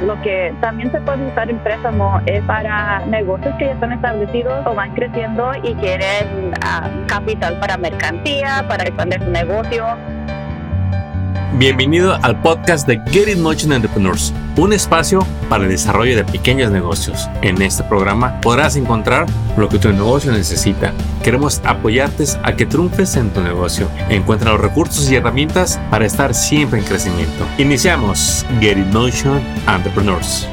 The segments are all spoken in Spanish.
Lo que también se puede usar el préstamo es para negocios que ya están establecidos o van creciendo y quieren ah, capital para mercancía, para expandir su negocio Bienvenido al podcast de Get In Motion Entrepreneurs, un espacio para el desarrollo de pequeños negocios. En este programa podrás encontrar lo que tu negocio necesita. Queremos apoyarte a que triunfes en tu negocio. Encuentra los recursos y herramientas para estar siempre en crecimiento. Iniciamos Get In Motion Entrepreneurs.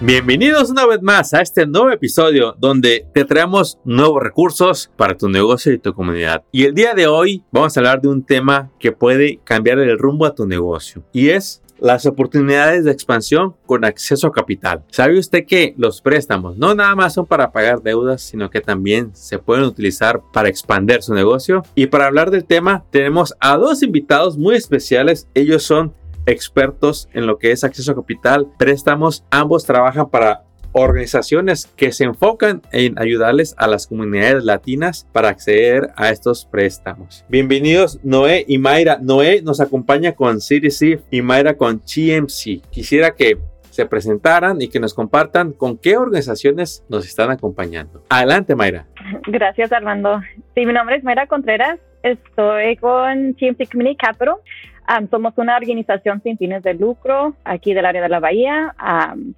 Bienvenidos una vez más a este nuevo episodio donde te traemos nuevos recursos para tu negocio y tu comunidad. Y el día de hoy vamos a hablar de un tema que puede cambiar el rumbo a tu negocio y es las oportunidades de expansión con acceso a capital. ¿Sabe usted que los préstamos no nada más son para pagar deudas, sino que también se pueden utilizar para expandir su negocio? Y para hablar del tema tenemos a dos invitados muy especiales. Ellos son expertos en lo que es acceso a capital, préstamos. Ambos trabajan para organizaciones que se enfocan en ayudarles a las comunidades latinas para acceder a estos préstamos. Bienvenidos Noé y Mayra. Noé nos acompaña con CDC y Mayra con GMC. Quisiera que se presentaran y que nos compartan con qué organizaciones nos están acompañando. Adelante, Mayra. Gracias, Armando. Sí, mi nombre es Mayra Contreras. Estoy con GMC Community Capital somos una organización sin fines de lucro aquí del área de la Bahía,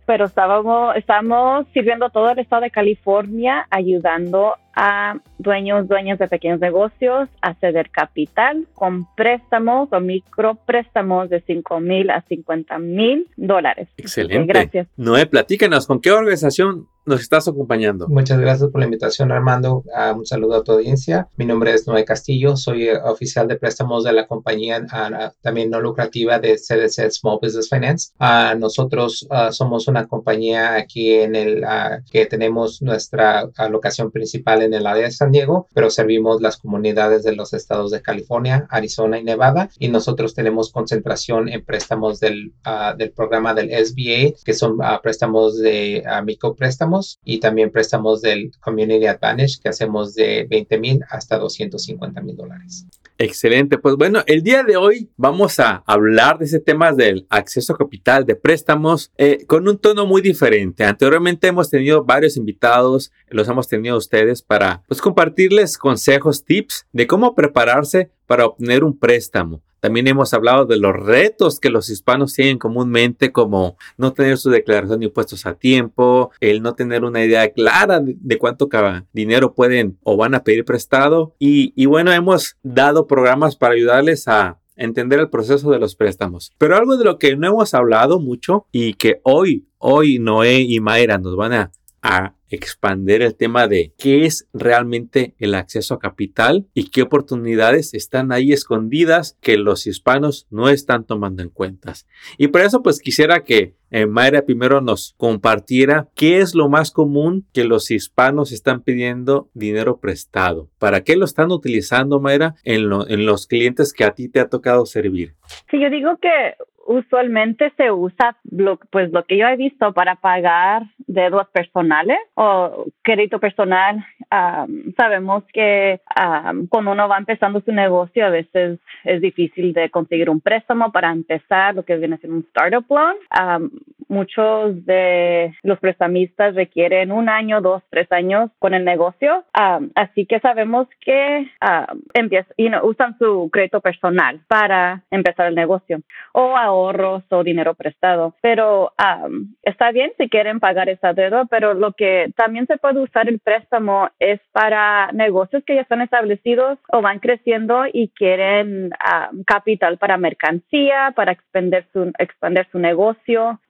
pero estábamos, estamos sirviendo todo el estado de California ayudando a dueños, dueñas de pequeños negocios a ceder capital con préstamos o micropréstamos de 5 mil a 50 mil dólares. Excelente. Gracias. Noé, platícanos, ¿con qué organización nos estás acompañando. Muchas gracias por la invitación, Armando. Uh, un saludo a tu audiencia. Mi nombre es Noé Castillo, soy uh, oficial de préstamos de la compañía uh, también no lucrativa de CDC Small Business Finance. nosotros somos una compañía aquí en el que tenemos nuestra locación principal en el área de San Diego, pero servimos las comunidades de los estados de California, Arizona y Nevada. Y nosotros tenemos concentración en préstamos del, del programa del SBA, que son préstamos de micropréstamos y también préstamos del Community Advantage que hacemos de 20 mil hasta 250 mil dólares. Excelente. Pues bueno, el día de hoy vamos a hablar de ese tema del acceso a capital, de préstamos, eh, con un tono muy diferente. Anteriormente hemos tenido varios invitados, los hemos tenido ustedes para pues, compartirles consejos, tips de cómo prepararse para obtener un préstamo. También hemos hablado de los retos que los hispanos tienen comúnmente, como no tener su declaración de impuestos a tiempo, el no tener una idea clara de, cuánto dinero pueden o van a pedir prestado. Y, y bueno, hemos dado programas para ayudarles a entender el proceso de los préstamos. Pero algo de lo que no hemos hablado mucho y que hoy, hoy Noé y Mayra nos van a a expander el tema de qué es realmente el acceso a capital y qué oportunidades están ahí escondidas que los hispanos no están tomando en cuenta. Y por eso pues quisiera que eh, Mayra primero nos compartiera qué es lo más común que los hispanos están pidiendo dinero prestado. ¿Para qué lo están utilizando, Mayra, en, en los clientes que a ti te ha tocado servir? Sí, yo digo que usualmente se usa lo, pues lo que yo he visto para pagar deudas personales o crédito personal. sabemos que cuando uno va empezando su negocio a veces es difícil de conseguir un préstamo para empezar lo que viene siendo un startup loan. muchos de los prestamistas requieren un año, dos, tres años con el negocio. así que sabemos que usan su crédito personal para empezar el negocio o ahorros o dinero prestado. Pero está bien si quieren pagar esa deuda, pero lo que también se puede usar el préstamo es para negocios que ya están establecidos o van creciendo y quieren capital para mercancía, para expandir su, expandir su negocio,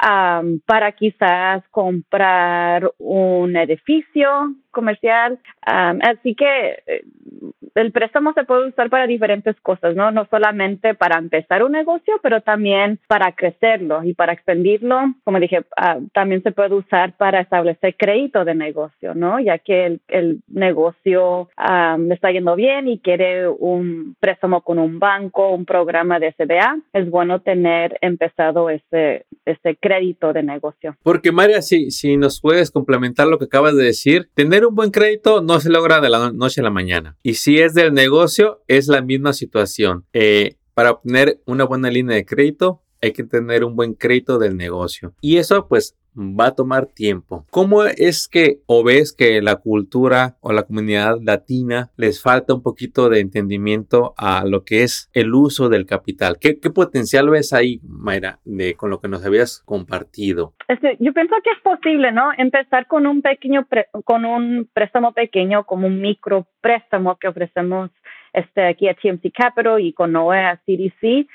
para quizás comprar un edificio comercial. así que eh, el préstamo se puede usar para diferentes cosas, ¿no? No solamente para empezar un negocio, pero también para crecerlo y para expandirlo. Como dije, ah, también se puede usar para establecer crédito de negocio, ¿no? Ya que el, negocio le está yendo bien y quiere un préstamo con un banco, un programa de SBA, es bueno tener empezado ese, ese crédito de negocio. Porque María, si, si nos puedes complementar lo que acabas de decir, tener un buen crédito no se logra de la noche a la mañana. Y si es del negocio, es la misma situación. Eh, para obtener una buena línea de crédito, hay que tener un buen crédito del negocio. Y eso pues va a tomar tiempo. ¿Cómo es que o ves que la cultura o la comunidad latina les falta un poquito de entendimiento a lo que es el uso del capital? ¿Qué, potencial ves ahí, Mayra, de, con lo que nos habías compartido? Este, yo pienso que es posible, ¿no? Empezar con un pequeño, con un préstamo pequeño, como un micro préstamo que ofrecemos este, aquí a TMC Capital y con NOE CDC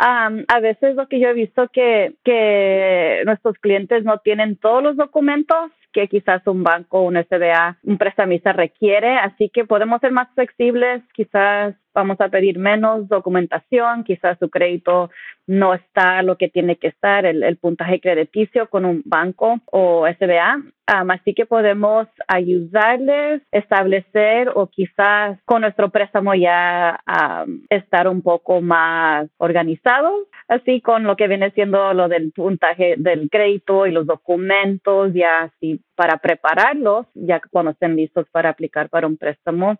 a veces lo que yo he visto que, que nuestros clientes no tienen todos los documentos que quizás un banco, un SBA, un prestamista requiere, así que podemos ser más flexibles, quizás vamos a pedir menos documentación, quizás su crédito no está lo que tiene que estar, el, puntaje crediticio con un banco o SBA. así que podemos ayudarles a establecer o quizás con nuestro préstamo ya estar un poco más organizados, así con lo que viene siendo lo del puntaje del crédito y los documentos, ya así para prepararlos, ya cuando estén listos para aplicar para un préstamo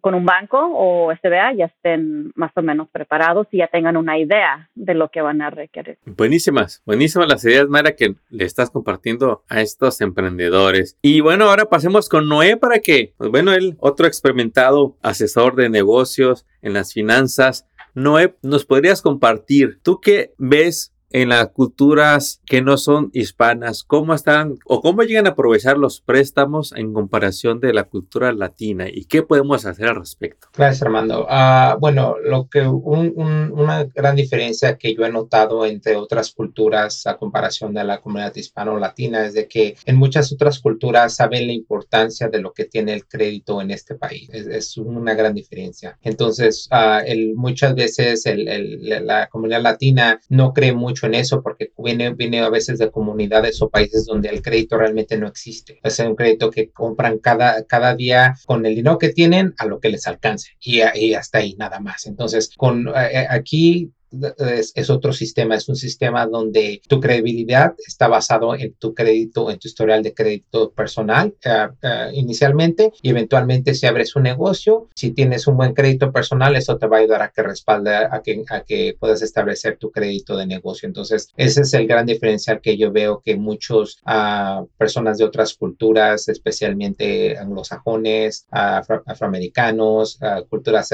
con un banco o SBA, ya estén más o menos preparados y ya tengan una idea de lo que van a requerir. Buenísimas, buenísimas las ideas, Mara, que le estás compartiendo a estos emprendedores. Y bueno, ahora pasemos con Noé para que, pues bueno, él, otro experimentado asesor de negocios en las finanzas. Noé, ¿nos podrías compartir tú qué ves en las culturas que no son hispanas, cómo están o cómo llegan a aprovechar los préstamos en comparación de la cultura latina y qué podemos hacer al respecto. Gracias, Armando. Ah, bueno, lo que una gran diferencia que yo he notado entre otras culturas a comparación de la comunidad hispano-latina es de que en muchas otras culturas saben la importancia de lo que tiene el crédito en este país. Es, una gran diferencia. Entonces, uh, el, muchas veces el, el, la comunidad latina no cree mucho en eso porque viene, viene a veces de comunidades o países donde el crédito realmente no existe. Es un crédito que compran cada, cada día con el dinero que tienen a lo que les alcance y, y hasta ahí nada más. Entonces, con eh, aquí es, otro sistema, es un sistema donde tu credibilidad está basado en tu crédito, en tu historial de crédito personal eh, eh, inicialmente y eventualmente si abres un negocio, si tienes un buen crédito personal, eso te va a ayudar a que respalde, a que, a que puedas establecer tu crédito de negocio. Entonces, ese es el gran diferencial que yo veo que muchos uh, personas de otras culturas, especialmente anglosajones, afroamericanos, culturas,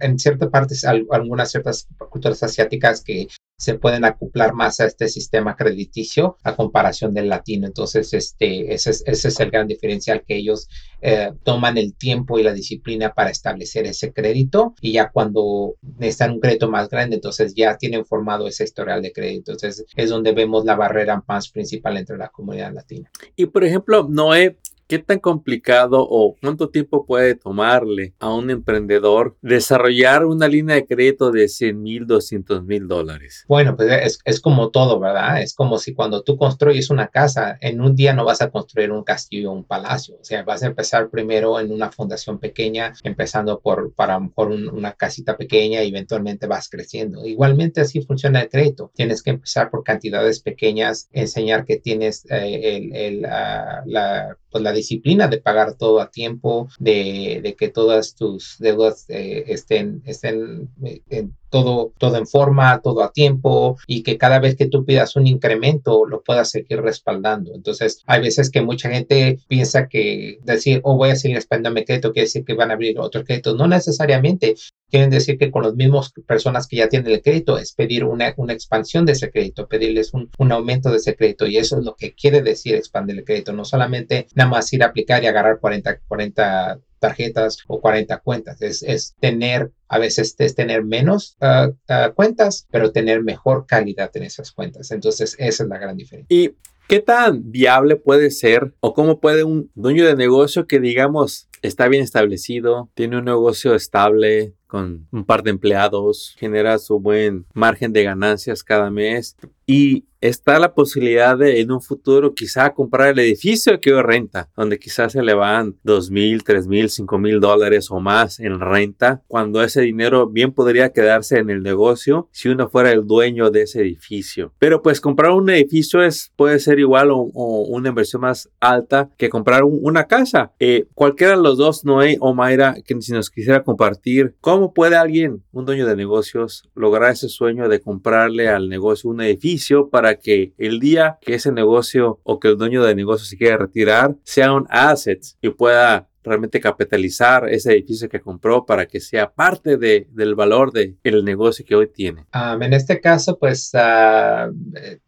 en ciertas partes, algunas ciertas culturas asiáticas que se pueden acoplar más a este sistema crediticio a comparación del latino. Entonces, este, ese, es, ese es el gran diferencial que ellos eh, toman el tiempo y la disciplina para establecer ese crédito y ya cuando necesitan un crédito más grande, entonces ya tienen formado ese historial de crédito. Entonces, es donde vemos la barrera más principal entre la comunidad latina. Y, por ejemplo, Noé, ¿Qué tan complicado o cuánto tiempo puede tomarle a un emprendedor desarrollar una línea de crédito de 100 mil, 200 mil dólares? Bueno, pues es, es, como todo, ¿verdad? Es como si cuando tú construyes una casa, en un día no vas a construir un castillo o un palacio. O sea, vas a empezar primero en una fundación pequeña, empezando por, para mejor una casita pequeña y eventualmente vas creciendo. Igualmente así funciona el crédito. Tienes que empezar por cantidades pequeñas, enseñar que tienes eh, el, el, ah, la pues la disciplina de pagar todo a tiempo, de, de que todas tus deudas eh, estén, estén eh, en todo, todo en forma, todo a tiempo y que cada vez que tú pidas un incremento lo puedas seguir respaldando. Entonces, hay veces que mucha gente piensa que decir, oh, voy a seguir mi crédito, quiere decir que van a abrir otro crédito. No necesariamente. Quieren decir que con las mismas personas que ya tienen el crédito es pedir una, una expansión de ese crédito, pedirles un, un, aumento de ese crédito. Y eso es lo que quiere decir expandir el crédito. No solamente nada más ir a aplicar y agarrar 40, 40 tarjetas o 40 cuentas. Es, es tener, a veces es tener menos ah, ah, cuentas, pero tener mejor calidad en esas cuentas. Entonces, esa es la gran diferencia. ¿Y qué tan viable puede ser o cómo puede un dueño de negocio que digamos está bien establecido, tiene un negocio estable, con un par de empleados, genera su buen margen de ganancias cada mes y está la posibilidad de en un futuro quizá comprar el edificio que hoy renta, donde quizás se le van dos mil, tres mil, cinco mil dólares o más en renta, cuando ese dinero bien podría quedarse en el negocio si uno fuera el dueño de ese edificio. Pero pues comprar un edificio es, puede ser igual o, una inversión más alta que comprar una casa. Eh, cualquiera de los dos, Noé o Mayra, que si nos quisiera compartir cómo puede alguien, un dueño de negocios, lograr ese sueño de comprarle al negocio un edificio para que el día que ese negocio o que el dueño de negocio se quiera retirar sea un asset y pueda realmente capitalizar ese edificio que compró para que sea parte de, del valor del el negocio que hoy tiene. en este caso, pues uh,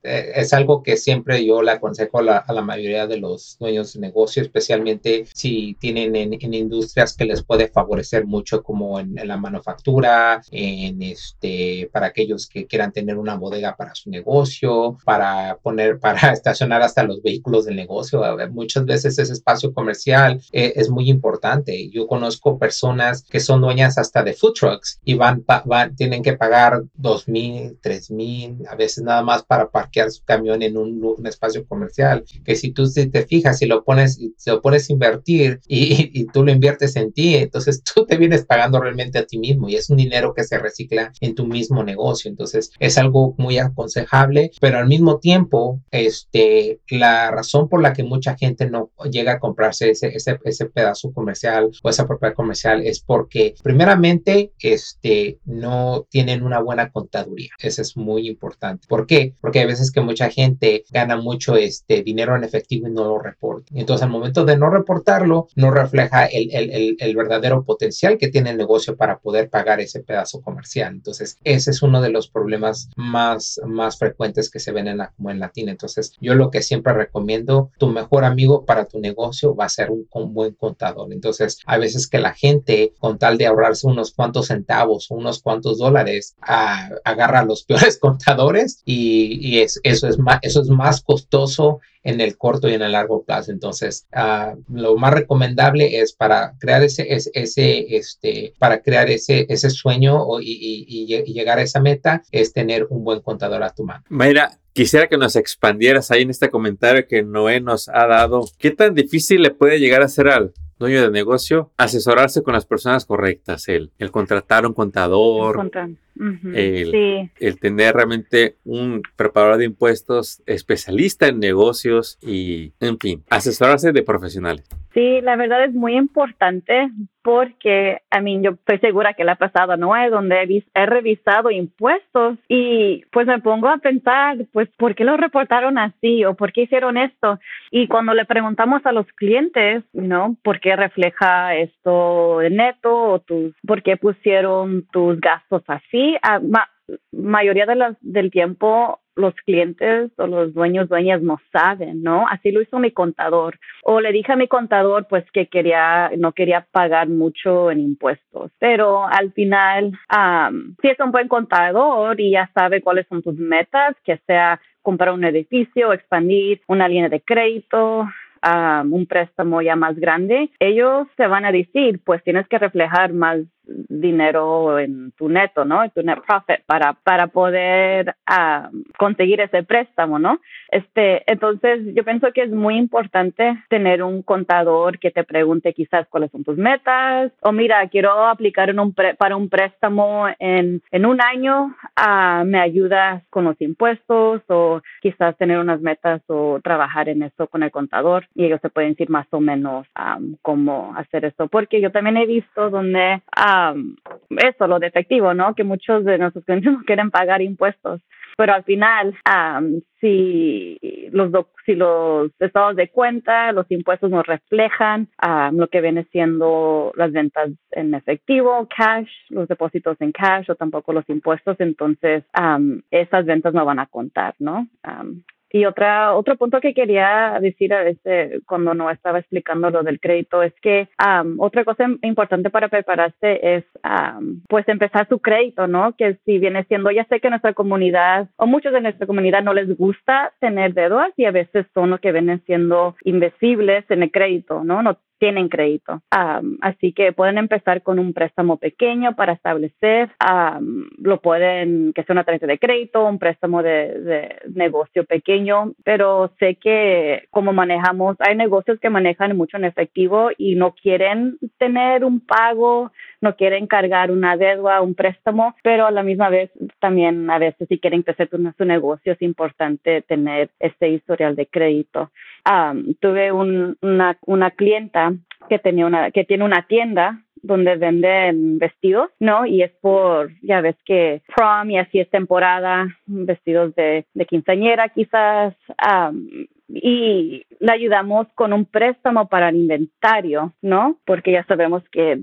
es algo que siempre yo le aconsejo a la, mayoría de los dueños de negocio, especialmente si tienen en, industrias que les puede favorecer mucho como en, la manufactura, en este, para aquellos que quieran tener una bodega para su negocio, para poner, para estacionar hasta los vehículos del negocio. Muchas veces ese espacio comercial eh, es muy importante. Yo conozco personas que son dueñas hasta de food trucks y van, van tienen que pagar dos mil, tres mil, a veces nada más para parquear su camión en un, un espacio comercial. Que si tú te fijas, si lo pones, si lo pones a invertir y, y, tú lo inviertes en ti, entonces tú te vienes pagando realmente a ti mismo y es un dinero que se recicla en tu mismo negocio. Entonces es algo muy aconsejable, pero al mismo tiempo, este, la razón por la que mucha gente no llega a comprarse ese, ese, ese pedazo su comercial o esa propiedad comercial es porque primeramente este, no tienen una buena contaduría. Eso es muy importante. ¿Por qué? Porque hay veces que mucha gente gana mucho este, dinero en efectivo y no lo reporta. Entonces al momento de no reportarlo, no refleja el, el, el, verdadero potencial que tiene el negocio para poder pagar ese pedazo comercial. Entonces ese es uno de los problemas más, más frecuentes que se ven en la. Entonces yo lo que siempre recomiendo, tu mejor amigo para tu negocio va a ser un, un buen contador entonces, a veces que la gente, con tal de ahorrarse unos cuantos centavos o unos cuantos dólares, agarra a los peores contadores y, es, eso, es más, eso es más costoso en el corto y en el largo plazo. Entonces, ah, lo más recomendable es para crear ese, ese, este, para crear ese, ese sueño y, y, llegar a esa meta, es tener un buen contador a tu mano. Mayra, Quisiera que nos expandieras ahí en este comentario que Noé nos ha dado. ¿Qué tan difícil le puede llegar a ser al dueño de negocio, asesorarse con las personas correctas, el, el contratar un contador, el, el, tener realmente un preparador de impuestos especialista en negocios y, en fin, asesorarse de profesionales. Sí, la verdad es muy importante porque, a mí, yo estoy segura que la ha pasado, ¿no? Es donde he, he, revisado impuestos y pues me pongo a pensar, pues, ¿por qué lo reportaron así o por qué hicieron esto? Y cuando le preguntamos a los clientes, ¿no? ¿Por qué refleja esto neto o tus, por qué pusieron tus gastos así? A, ah, mayoría de las, del tiempo los clientes o los dueños, dueñas no saben, ¿no? Así lo hizo mi contador. O le dije a mi contador, pues, que quería, no quería pagar mucho en impuestos. Pero al final, si es un buen contador y ya sabe cuáles son tus metas, que sea comprar un edificio, expandir una línea de crédito, un préstamo ya más grande, ellos se van a decir, pues tienes que reflejar más dinero en tu neto, ¿no? En tu net profit para, para poder ah, conseguir ese préstamo, ¿no? Este, entonces yo pienso que es muy importante tener un contador que te pregunte quizás cuáles son tus metas o mira, quiero aplicar en un para un préstamo en, en un año, uh, me ayudas con los impuestos o quizás tener unas metas o trabajar en eso con el contador y ellos te pueden decir más o menos um, cómo hacer eso, porque yo también he visto donde eso, lo defectivo, ¿no? Que muchos de nuestros clientes no quieren pagar impuestos. Pero al final, si, los si los estados de cuenta, los impuestos no reflejan lo que viene siendo las ventas en efectivo, cash, los depósitos en cash o tampoco los impuestos, entonces esas ventas no van a contar, ¿no? Y otra, otro punto que quería decir a este, cuando no estaba explicando lo del crédito es que otra cosa importante para prepararse es pues empezar su crédito, ¿no? Que si viene siendo, ya sé que nuestra comunidad o muchos de nuestra comunidad no les gusta tener deudas y a veces son los que vienen siendo invisibles en el crédito, ¿no? No tienen crédito. así que pueden empezar con un préstamo pequeño para establecer, lo pueden, que sea una tarjeta de crédito, un préstamo de, de, negocio pequeño, pero sé que como manejamos, hay negocios que manejan mucho en efectivo y no quieren tener un pago no quieren cargar una deuda, un préstamo, pero a la misma vez también a veces si quieren crecer su negocio es importante tener este historial de crédito. tuve una, una clienta que tenía una que tiene una tienda donde venden vestidos, ¿no? Y es por, ya ves que prom y así es temporada, vestidos de, de quinceañera quizás, y le ayudamos con un préstamo para el inventario, ¿no? Porque ya sabemos que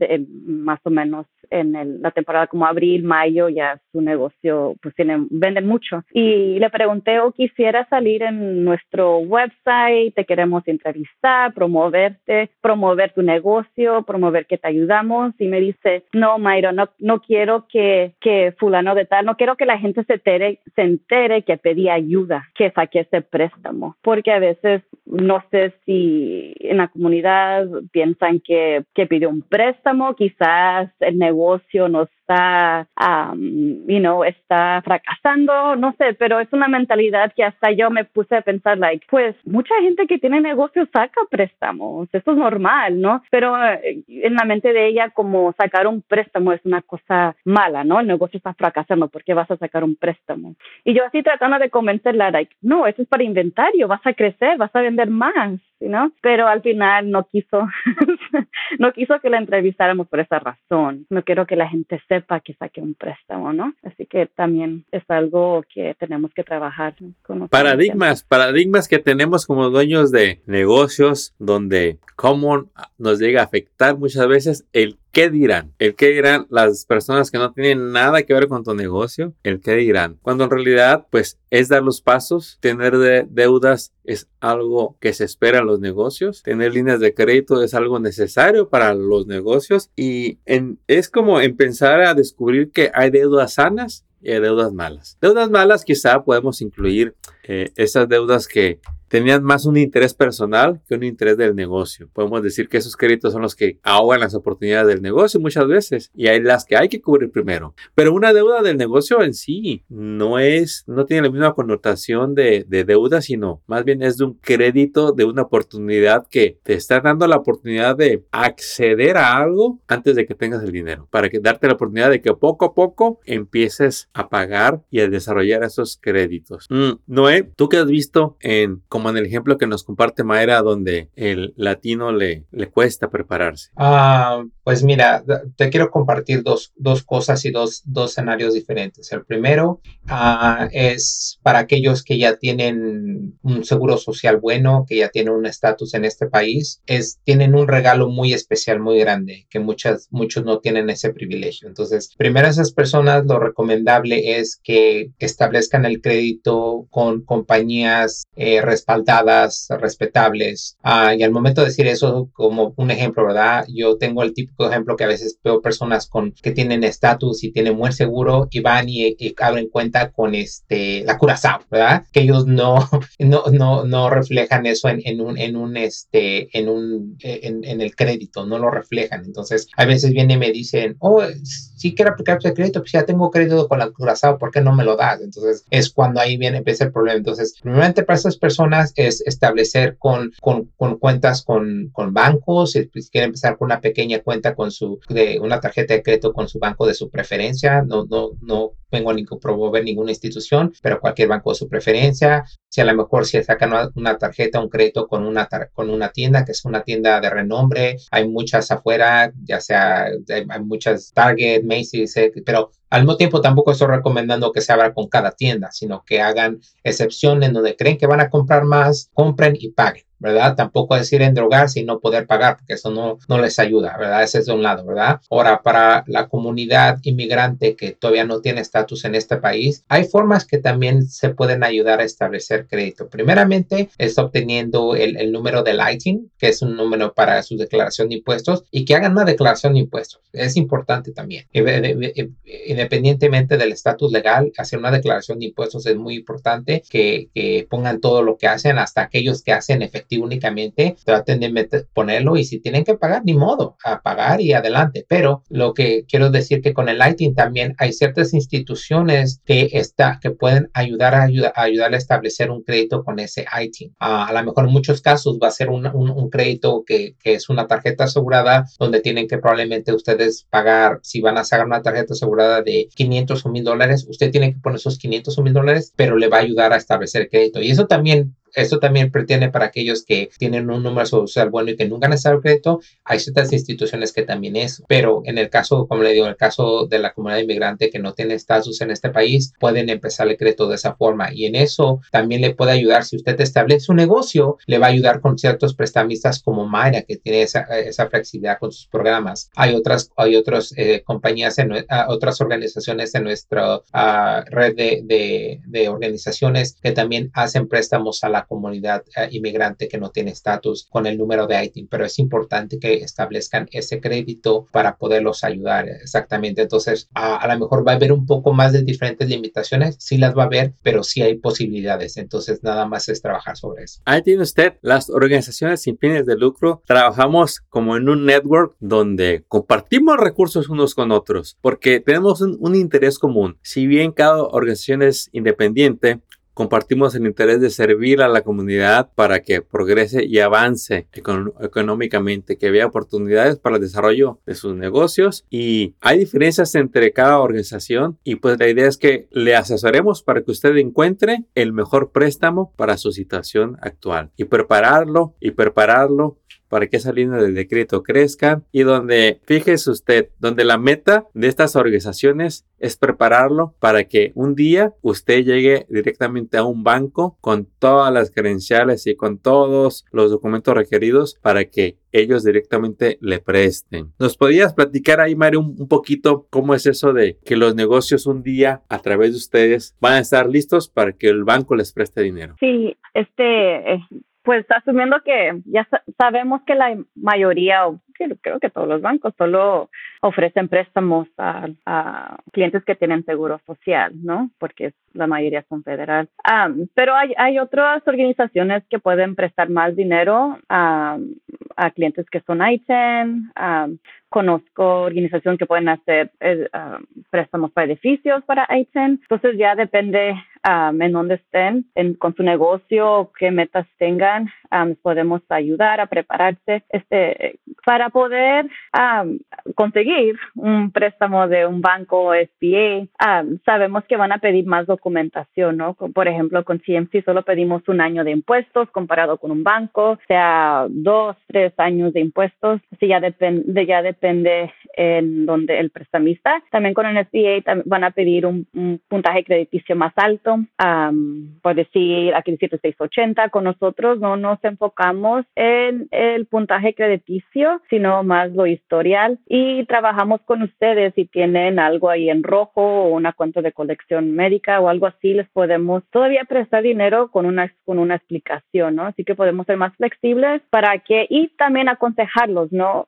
más o menos en la temporada como abril, mayo, ya su negocio pues tiene, venden mucho. Y le pregunté o quisiera salir en nuestro website, te queremos entrevistar, promoverte, promover tu negocio, promover que te ayudamos. Y me dice, no, Mayro, no, no quiero que, que fulano de tal, no quiero que la gente se entere, se entere que pedí ayuda, que saqué ese préstamo, porque a veces no sé si en la comunidad piensan que, que pidió un préstamo, quizás el negocio no está, um, you know, está fracasando, no sé, pero es una mentalidad que hasta yo me puse a pensar, like, pues mucha gente que tiene negocio saca préstamos, eso es normal, ¿no? Pero eh, en la mente de ella, como sacar un préstamo es una cosa mala, ¿no? El negocio está fracasando, ¿por qué vas a sacar un préstamo? Y yo así tratando de convencerla, like, no, eso es para inventario, vas a crecer, vas a vender más, ¿no? Pero al final no quiso, no quiso que la entrevistáramos por esa razón. No quiero que la gente sepa que saque un préstamo, ¿no? Así que también es algo que tenemos que trabajar. Con paradigmas, paradigmas que tenemos como dueños de negocios donde cómo nos llega a afectar muchas veces el qué dirán. El qué dirán las personas que no tienen nada que ver con tu negocio. El qué dirán. Cuando en realidad, pues, es dar los pasos. Tener deudas es algo que se espera en los negocios. Tener líneas de crédito es algo necesario para los negocios. Y es como empezar a descubrir que hay deudas sanas y hay deudas malas. Deudas malas quizá podemos incluir eh, esas deudas que tenían más un interés personal que un interés del negocio. Podemos decir que esos créditos son los que ahogan las oportunidades del negocio muchas veces y hay las que hay que cubrir primero. Pero una deuda del negocio en sí no es, no tiene la misma connotación de, de deuda, sino más bien es de un crédito, de una oportunidad que te está dando la oportunidad de acceder a algo antes de que tengas el dinero, para que darte la oportunidad de que poco a poco empieces a pagar y a desarrollar esos créditos. Mm, Noé, tú que has visto en como en el ejemplo que nos comparte Maera, donde el latino le, le cuesta prepararse? Ah, pues mira, te quiero compartir dos, dos cosas y dos, dos escenarios diferentes. El primero ah, es para aquellos que ya tienen un seguro social bueno, que ya tienen un estatus en este país, es, tienen un regalo muy especial, muy grande, que muchas, muchos no tienen ese privilegio. Entonces, primero esas personas, lo recomendable es que establezcan el crédito con compañías eh, respaldadas, respetables. Ah, y al momento de decir eso, como un ejemplo, ¿verdad? Yo tengo el típico ejemplo que a veces veo personas con que tienen estatus y tienen buen seguro y van y, abren cuenta con este la Curazao, ¿verdad? Que ellos no, no, no, no reflejan eso en, en, un, en un, este, en un, en, en, el crédito, no lo reflejan. Entonces, a veces vienen y me dicen, oh, si quiero aplicar ese crédito, pues ya tengo crédito con la Curazao, ¿por qué no me lo das? Entonces, es cuando ahí viene, empieza el problema. Entonces, normalmente para esas personas es establecer con, con, con cuentas con, con bancos, si, si quieren empezar con una pequeña cuenta con su, de una tarjeta de crédito con su banco de su preferencia, no, no, no vengo a promover ninguna institución, pero cualquier banco de su preferencia. Si a lo mejor si sacan una, tarjeta, un crédito con una, con una tienda, que es una tienda de renombre, hay muchas afuera, ya sea, hay muchas Target, Macy's, eh, pero al mismo tiempo tampoco estoy recomendando que se abra con cada tienda, sino que hagan excepciones donde creen que van a comprar más, compren y paguen. ¿Verdad? Tampoco decir endrogarse y no poder pagar, porque eso no, no les ayuda, ¿verdad? Ese es de un lado, ¿verdad? Ahora, para la comunidad inmigrante que todavía no tiene estatus en este país, hay formas que también se pueden ayudar a establecer crédito. Primeramente, es obteniendo el, el número del ITIN, que es un número para su declaración de impuestos, y que hagan una declaración de impuestos. Es importante también. Independientemente del estatus legal, hacer una declaración de impuestos es muy importante que, que pongan todo lo que hacen, hasta aquellos que hacen efectivo efectivo únicamente, traten de ponerlo y si tienen que pagar, ni modo, a pagar y adelante. Pero lo que quiero decir que con el Lighting también hay ciertas instituciones que, está, que pueden ayudar a, ayudar, a establecer un crédito con ese ITIN. Ah, a lo mejor en muchos casos va a ser un, un, crédito que, que, es una tarjeta asegurada donde tienen que probablemente ustedes pagar, si van a sacar una tarjeta asegurada de 500 o 1000 dólares, usted tiene que poner esos 500 o 1000 dólares, pero le va a ayudar a establecer crédito. Y eso también esto también pretende para aquellos que tienen un número social bueno y que nunca han estado crédito. Hay ciertas instituciones que también es, pero en el caso, como le digo, en el caso de la comunidad inmigrante que no tiene estatus en este país, pueden empezar el crédito de esa forma. Y en eso también le puede ayudar. Si usted establece un negocio, le va a ayudar con ciertos prestamistas como Maya, que tiene esa, esa flexibilidad con sus programas. Hay otras, hay otras eh, compañías, en, ah, otras organizaciones en nuestra ah, red de, de, de organizaciones que también hacen préstamos a la comunidad eh, inmigrante que no tiene estatus con el número de ITIN, pero es importante que establezcan ese crédito para poderlos ayudar exactamente. Entonces, a, lo mejor va a haber un poco más de diferentes limitaciones, sí las va a haber, pero sí hay posibilidades. Entonces, nada más es trabajar sobre eso. Ahí tiene usted, las organizaciones sin fines de lucro, trabajamos como en un network donde compartimos recursos unos con otros, porque tenemos un, un interés común. Si bien cada organización es independiente, Compartimos el interés de servir a la comunidad para que progrese y avance económicamente, que vea oportunidades para el desarrollo de sus negocios. Y hay diferencias entre cada organización y pues la idea es que le asesoremos para que usted encuentre el mejor préstamo para su situación actual y prepararlo y prepararlo para que esa línea de decreto crezca y donde, fíjese usted, donde la meta de estas organizaciones es prepararlo para que un día usted llegue directamente a un banco con todas las credenciales y con todos los documentos requeridos para que ellos directamente le presten. ¿Nos podías platicar ahí, Mario, un, poquito cómo es eso de que los negocios un día a través de ustedes van a estar listos para que el banco les preste dinero? Sí, este, pues asumiendo que ya sabemos que la mayoría, o creo que todos los bancos solo ofrecen préstamos a, clientes que tienen seguro social, ¿no? Porque la mayoría son federal. pero hay, hay otras organizaciones que pueden prestar más dinero a, a clientes que son ITEN. Conozco organizaciones que pueden hacer eh, préstamos para edificios para ITEN. Entonces ya depende en dónde estén con su negocio, qué metas tengan, podemos ayudar a prepararse este, para poder conseguir un préstamo de un banco SBA. sabemos que van a pedir más documentación, ¿no? Por ejemplo, con CMC solo pedimos un año de impuestos comparado con un banco, sea dos, tres años de impuestos, si ya depende, ya depende en donde el prestamista. También con el SBA van a pedir un, puntaje crediticio más alto, por decir aquí 7680 con nosotros no nos enfocamos en el puntaje crediticio, sino más lo historial y trabajamos con ustedes si tienen algo ahí en rojo o una cuenta de colección médica o algo así, les podemos todavía prestar dinero con una, con una explicación, ¿no? Así que podemos ser más flexibles para que, y también aconsejarlos, ¿no?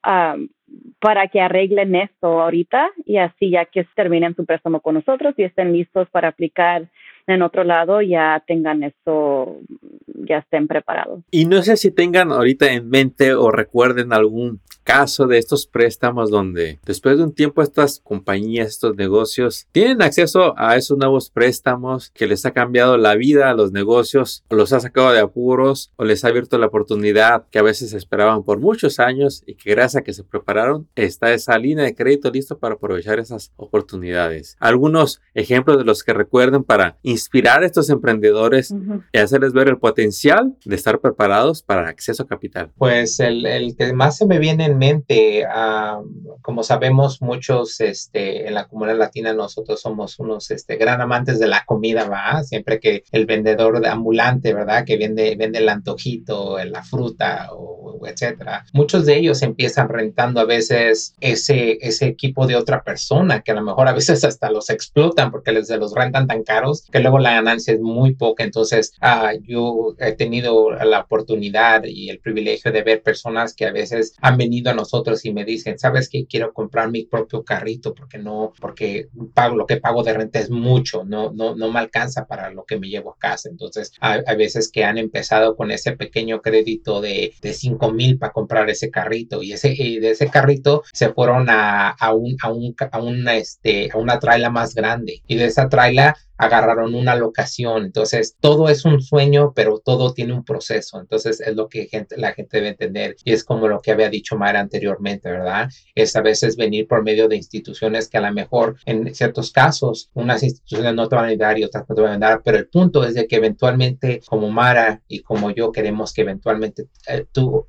Para que arreglen esto ahorita y así ya que terminen su préstamo con nosotros y estén listos para aplicar en otro lado ya tengan eso, ya estén preparados. Y no sé si tengan ahorita en mente o recuerden algún caso de estos préstamos donde después de un tiempo estas compañías, estos negocios tienen acceso a esos nuevos préstamos que les ha cambiado la vida a los negocios, o los ha sacado de apuros o les ha abierto la oportunidad que a veces esperaban por muchos años y que gracias a que se prepararon está esa línea de crédito listo para aprovechar esas oportunidades. Algunos ejemplos de los que recuerden para inspirar a estos emprendedores y hacerles ver el potencial de estar preparados para acceso a capital. Pues el, el que más se me viene mente, ah, como sabemos muchos este, en la comunidad latina, nosotros somos unos este, gran amantes de la comida, ¿va? Siempre que el vendedor de ambulante, ¿verdad? Que vende, vende el antojito, la fruta o, etcétera. Muchos de ellos empiezan rentando a veces ese, ese equipo de otra persona que a lo mejor a veces hasta los explotan porque les los rentan tan caros que luego la ganancia es muy poca. Entonces, uh, yo he tenido la oportunidad y el privilegio de ver personas que a veces han venido a nosotros y me dicen, sabes que quiero comprar mi propio carrito porque no, porque pago lo que pago de renta es mucho, no, no, no me alcanza para lo que me llevo a casa. Entonces, hay, veces que han empezado con ese pequeño crédito de, de 5 mil para comprar ese carrito y ese y de ese carrito se fueron a, a un, a un, a una, este, a una traila más grande y de esa traila agarraron una locación. Entonces, todo es un sueño, pero todo tiene un proceso. Entonces, es lo que gente, la gente debe entender. Y es como lo que había dicho Mara anteriormente, ¿verdad? Es a veces venir por medio de instituciones que a lo mejor en ciertos casos unas instituciones no te van a ayudar y otras no te van a ayudar, pero el punto es de que eventualmente, como Mara y como yo, queremos que eventualmente eh, tú,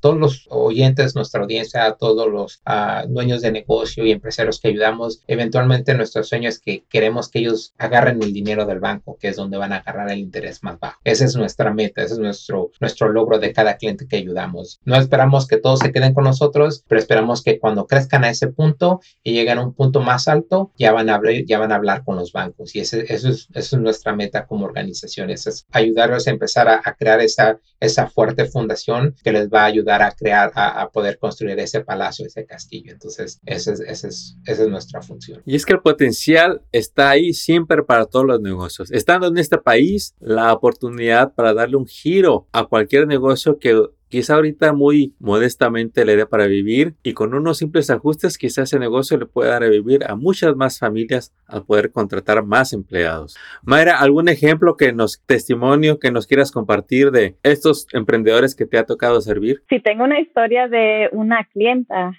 todos los oyentes, nuestra audiencia, todos los uh, dueños de negocio y empresarios que ayudamos, eventualmente nuestro sueño es que queremos que ellos hagan agarren el dinero del banco, que es donde van a agarrar el interés más bajo. Esa es nuestra meta, ese es nuestro, nuestro logro de cada cliente que ayudamos. No esperamos que todos se queden con nosotros, pero esperamos que cuando crezcan a ese punto y lleguen a un punto más alto, ya van a, abrir, ya van a hablar con los bancos. Y ese, eso, es, eso es nuestra meta como organización, es ayudarlos a empezar a, crear esa, esa fuerte fundación que les va a ayudar a crear, a, poder construir ese palacio, ese castillo. Entonces, esa es, esa es, esa es nuestra función. Y es que el potencial está ahí siempre para todos los negocios. Estando en este país, la oportunidad para darle un giro a cualquier negocio que Quizá ahorita muy modestamente le dé para vivir y con unos simples ajustes quizá ese negocio le pueda dar a vivir a muchas más familias al poder contratar más empleados. Mayra, ¿algún ejemplo que nos, testimonio que nos quieras compartir de estos emprendedores que te ha tocado servir? Sí, tengo una historia de una clienta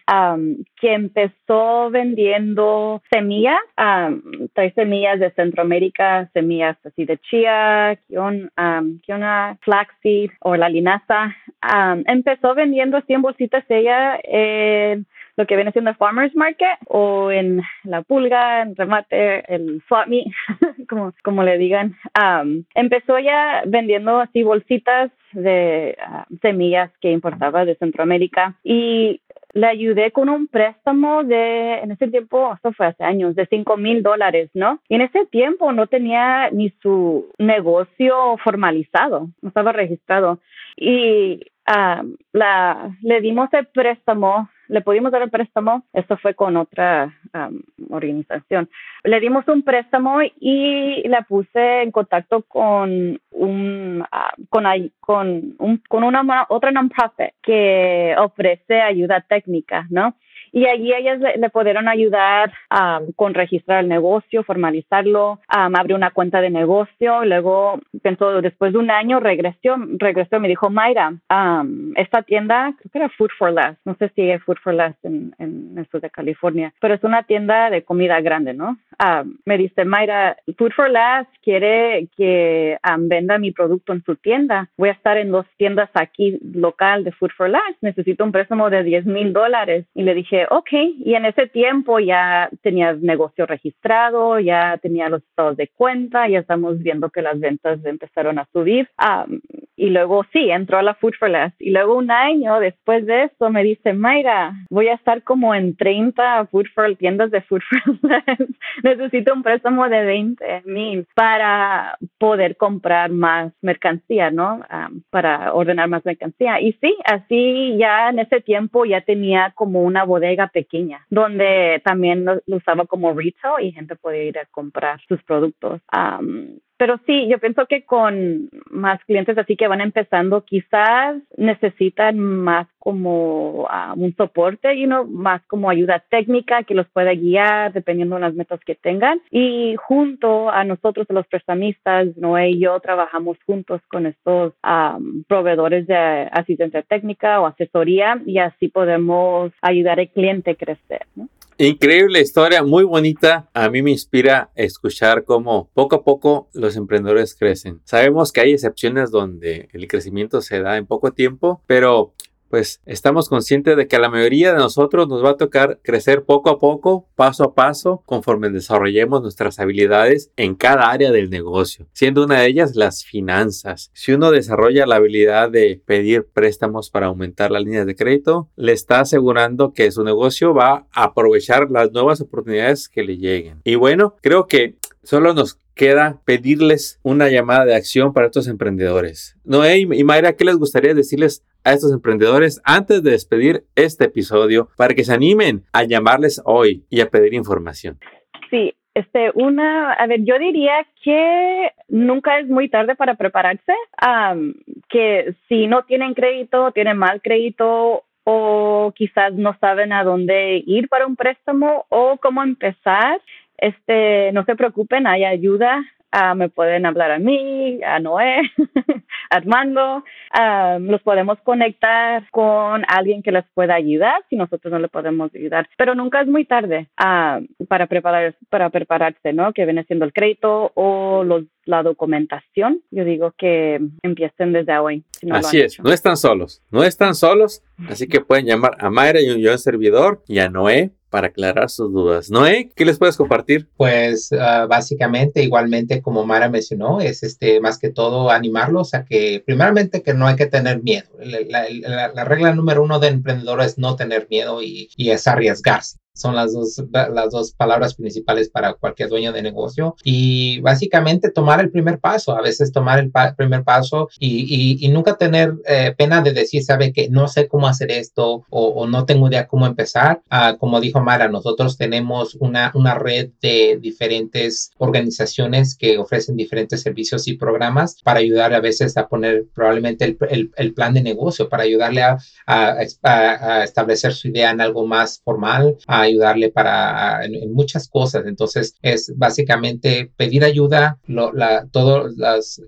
que empezó vendiendo semillas, trae semillas de Centroamérica, semillas así de chía, kiona, flaxseed o la linaza empezó vendiendo así en bolsitas ella en lo que viene siendo Farmers Market o en la pulga, en remate, el swap como, como le digan. empezó ya vendiendo así bolsitas de semillas que importaba de Centroamérica y le ayudé con un préstamo de, en ese tiempo, esto fue hace años, de 5 mil dólares, ¿no? Y en ese tiempo no tenía ni su negocio formalizado, no estaba registrado. Y la, le dimos el préstamo, le pudimos dar el préstamo, esto fue con otra organización. Le dimos un préstamo y la puse en contacto con un, con, con, un, con una otra non-profit que ofrece ayuda técnica, ¿no? Y allí ellas le, pudieron ayudar con registrar el negocio, formalizarlo, um, abrió una cuenta de negocio, luego pensó, después de un año regresó, regresó y me dijo, Mayra, esta tienda, creo que era Food for Less, no sé si es Food for Less en, en el sur de California, pero es una tienda de comida grande, ¿no? me dice, Mayra, Food for Less quiere que venda mi producto en su tienda. Voy a estar en dos tiendas aquí local de Food for Less. Necesito un préstamo de 10 mil dólares. Y le dije, ok, y en ese tiempo ya tenía negocio registrado, ya tenía los estados de cuenta, ya estamos viendo que las ventas empezaron a subir. y luego sí, entró a la Food for Less. Y luego un año después de eso me dice, Mayra, voy a estar como en 30 food for, tiendas de Food for Less. Necesito un préstamo de 20 mil para poder comprar más mercancía, ¿no? para ordenar más mercancía. Y sí, así ya en ese tiempo ya tenía como una bodega pequeña, donde también lo, usaba como retail y gente podía ir a comprar sus productos. Pero sí, yo pienso que con más clientes así que van empezando, quizás necesitan más como ah, un soporte, y no más como ayuda técnica que los pueda guiar dependiendo de las metas que tengan. Y junto a nosotros, los prestamistas, Noé y yo trabajamos juntos con estos proveedores de asistencia técnica o asesoría y así podemos ayudar al cliente a crecer. ¿no? Increíble historia, muy bonita. A mí me inspira escuchar cómo poco a poco los emprendedores crecen. Sabemos que hay excepciones donde el crecimiento se da en poco tiempo, pero pues estamos conscientes de que a la mayoría de nosotros nos va a tocar crecer poco a poco, paso a paso, conforme desarrollemos nuestras habilidades en cada área del negocio, siendo una de ellas las finanzas. Si uno desarrolla la habilidad de pedir préstamos para aumentar las líneas de crédito, le está asegurando que su negocio va a aprovechar las nuevas oportunidades que le lleguen. Y bueno, creo que solo nos queda pedirles una llamada de acción para estos emprendedores. Noé y Mayra, ¿qué les gustaría decirles a estos emprendedores antes de despedir este episodio para que se animen a llamarles hoy y a pedir información? Sí, este, una, a ver, yo diría que nunca es muy tarde para prepararse, que si no tienen crédito, tienen mal crédito o quizás no saben a dónde ir para un préstamo o cómo empezar, este, no se preocupen, hay ayuda. Ah, me pueden hablar a mí, a Noé, a Armando. Ah, los podemos conectar con alguien que les pueda ayudar si nosotros no le podemos ayudar. Pero nunca es muy tarde ah, para, preparar, para prepararse, ¿no? Que viene siendo el crédito o los, la documentación. Yo digo que empiecen desde hoy. así es, no están solos, no están solos. Así que pueden llamar a Mayra y un servidor y a Noé para aclarar sus dudas. Noé, ¿qué les puedes compartir? Pues ah, básicamente, igualmente como Mara mencionó, es este más que todo animarlos a que, primeramente, que no hay que tener miedo. La, regla número uno de emprendedor es no tener miedo y es arriesgarse son las dos, las dos palabras principales para cualquier dueño de negocio. Y básicamente tomar el primer paso, a veces tomar el primer paso y, y, nunca tener eh, pena de decir, sabe que no sé cómo hacer esto o, no tengo idea cómo empezar. Ah, como dijo Mara, nosotros tenemos una, una red de diferentes organizaciones que ofrecen diferentes servicios y programas para ayudar a veces a poner probablemente el, el, el plan de negocio, para ayudarle a, a, a, establecer su idea en algo más formal, a ayudarle para en, muchas cosas. Entonces es básicamente pedir ayuda, la, todas las,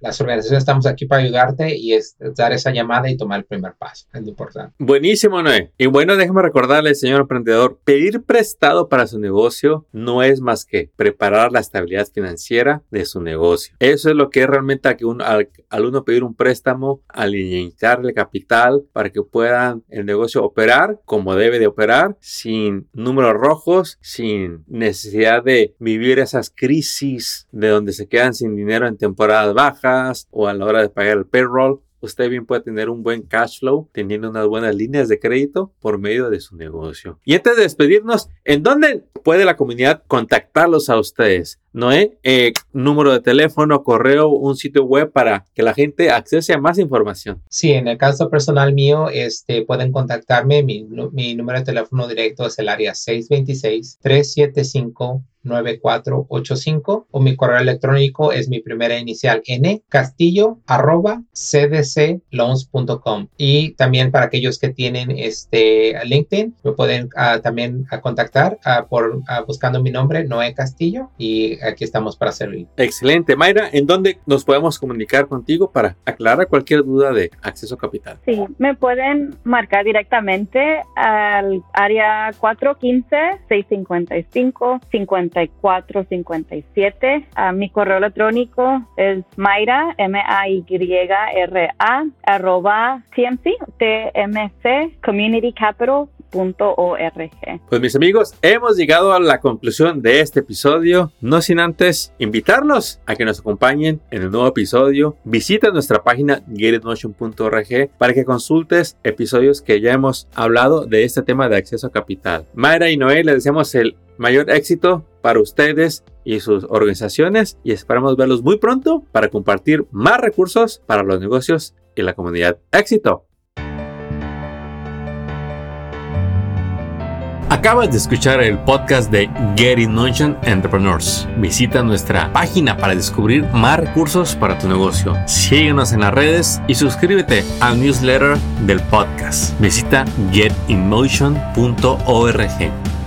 las organizaciones estamos aquí para ayudarte y es dar esa llamada y tomar el primer paso. Es lo importante. Buenísimo, Noé. Y bueno, déjeme recordarle, señor emprendedor, pedir prestado para su negocio no es más que preparar la estabilidad financiera de su negocio. Eso es lo que es realmente que al, al uno pedir un préstamo, al inyectarle capital para que pueda el negocio operar como debe de operar sin números rojos, sin necesidad de vivir esas crisis de donde se quedan sin dinero en temporadas bajas o a la hora de pagar el payroll usted bien puede tener un buen cash flow teniendo unas buenas líneas de crédito por medio de su negocio. Y antes de despedirnos, ¿en dónde puede la comunidad contactarlos a ustedes? Noé, eh, número de teléfono, correo, un sitio web para que la gente accese a más información. Sí, en el caso personal mío, este, pueden contactarme. Mi, mi número de teléfono directo es el área 626 375 9485 o mi correo electrónico es mi primera inicial n castillo arroba cdcloans.com y también para aquellos que tienen este LinkedIn me pueden uh, también uh, contactar uh, por buscando mi nombre Noé Castillo y aquí estamos para servir. Excelente, Mayra, ¿en dónde nos podemos comunicar contigo para aclarar cualquier duda de acceso a capital? Sí, me pueden marcar directamente al área 415 655 50 5457. Uh, mi correo electrónico es Mayra, M-A-Y-R-A, arroba TMC, TMC, Community Capital pues mis amigos, hemos llegado a la conclusión de este episodio, no sin antes invitarlos a que nos acompañen en el nuevo episodio. Visita nuestra página getitmotion.org para que consultes episodios que ya hemos hablado de este tema de acceso a capital. Mayra y Noé les deseamos el mayor éxito para ustedes y sus organizaciones y esperamos verlos muy pronto para compartir más recursos para los negocios y la comunidad. ¡Éxito! Acabas de escuchar el podcast de Get In Motion Entrepreneurs. Visita nuestra página para descubrir más recursos para tu negocio. Síguenos en las redes y suscríbete al newsletter del podcast. Visita getinmotion.org.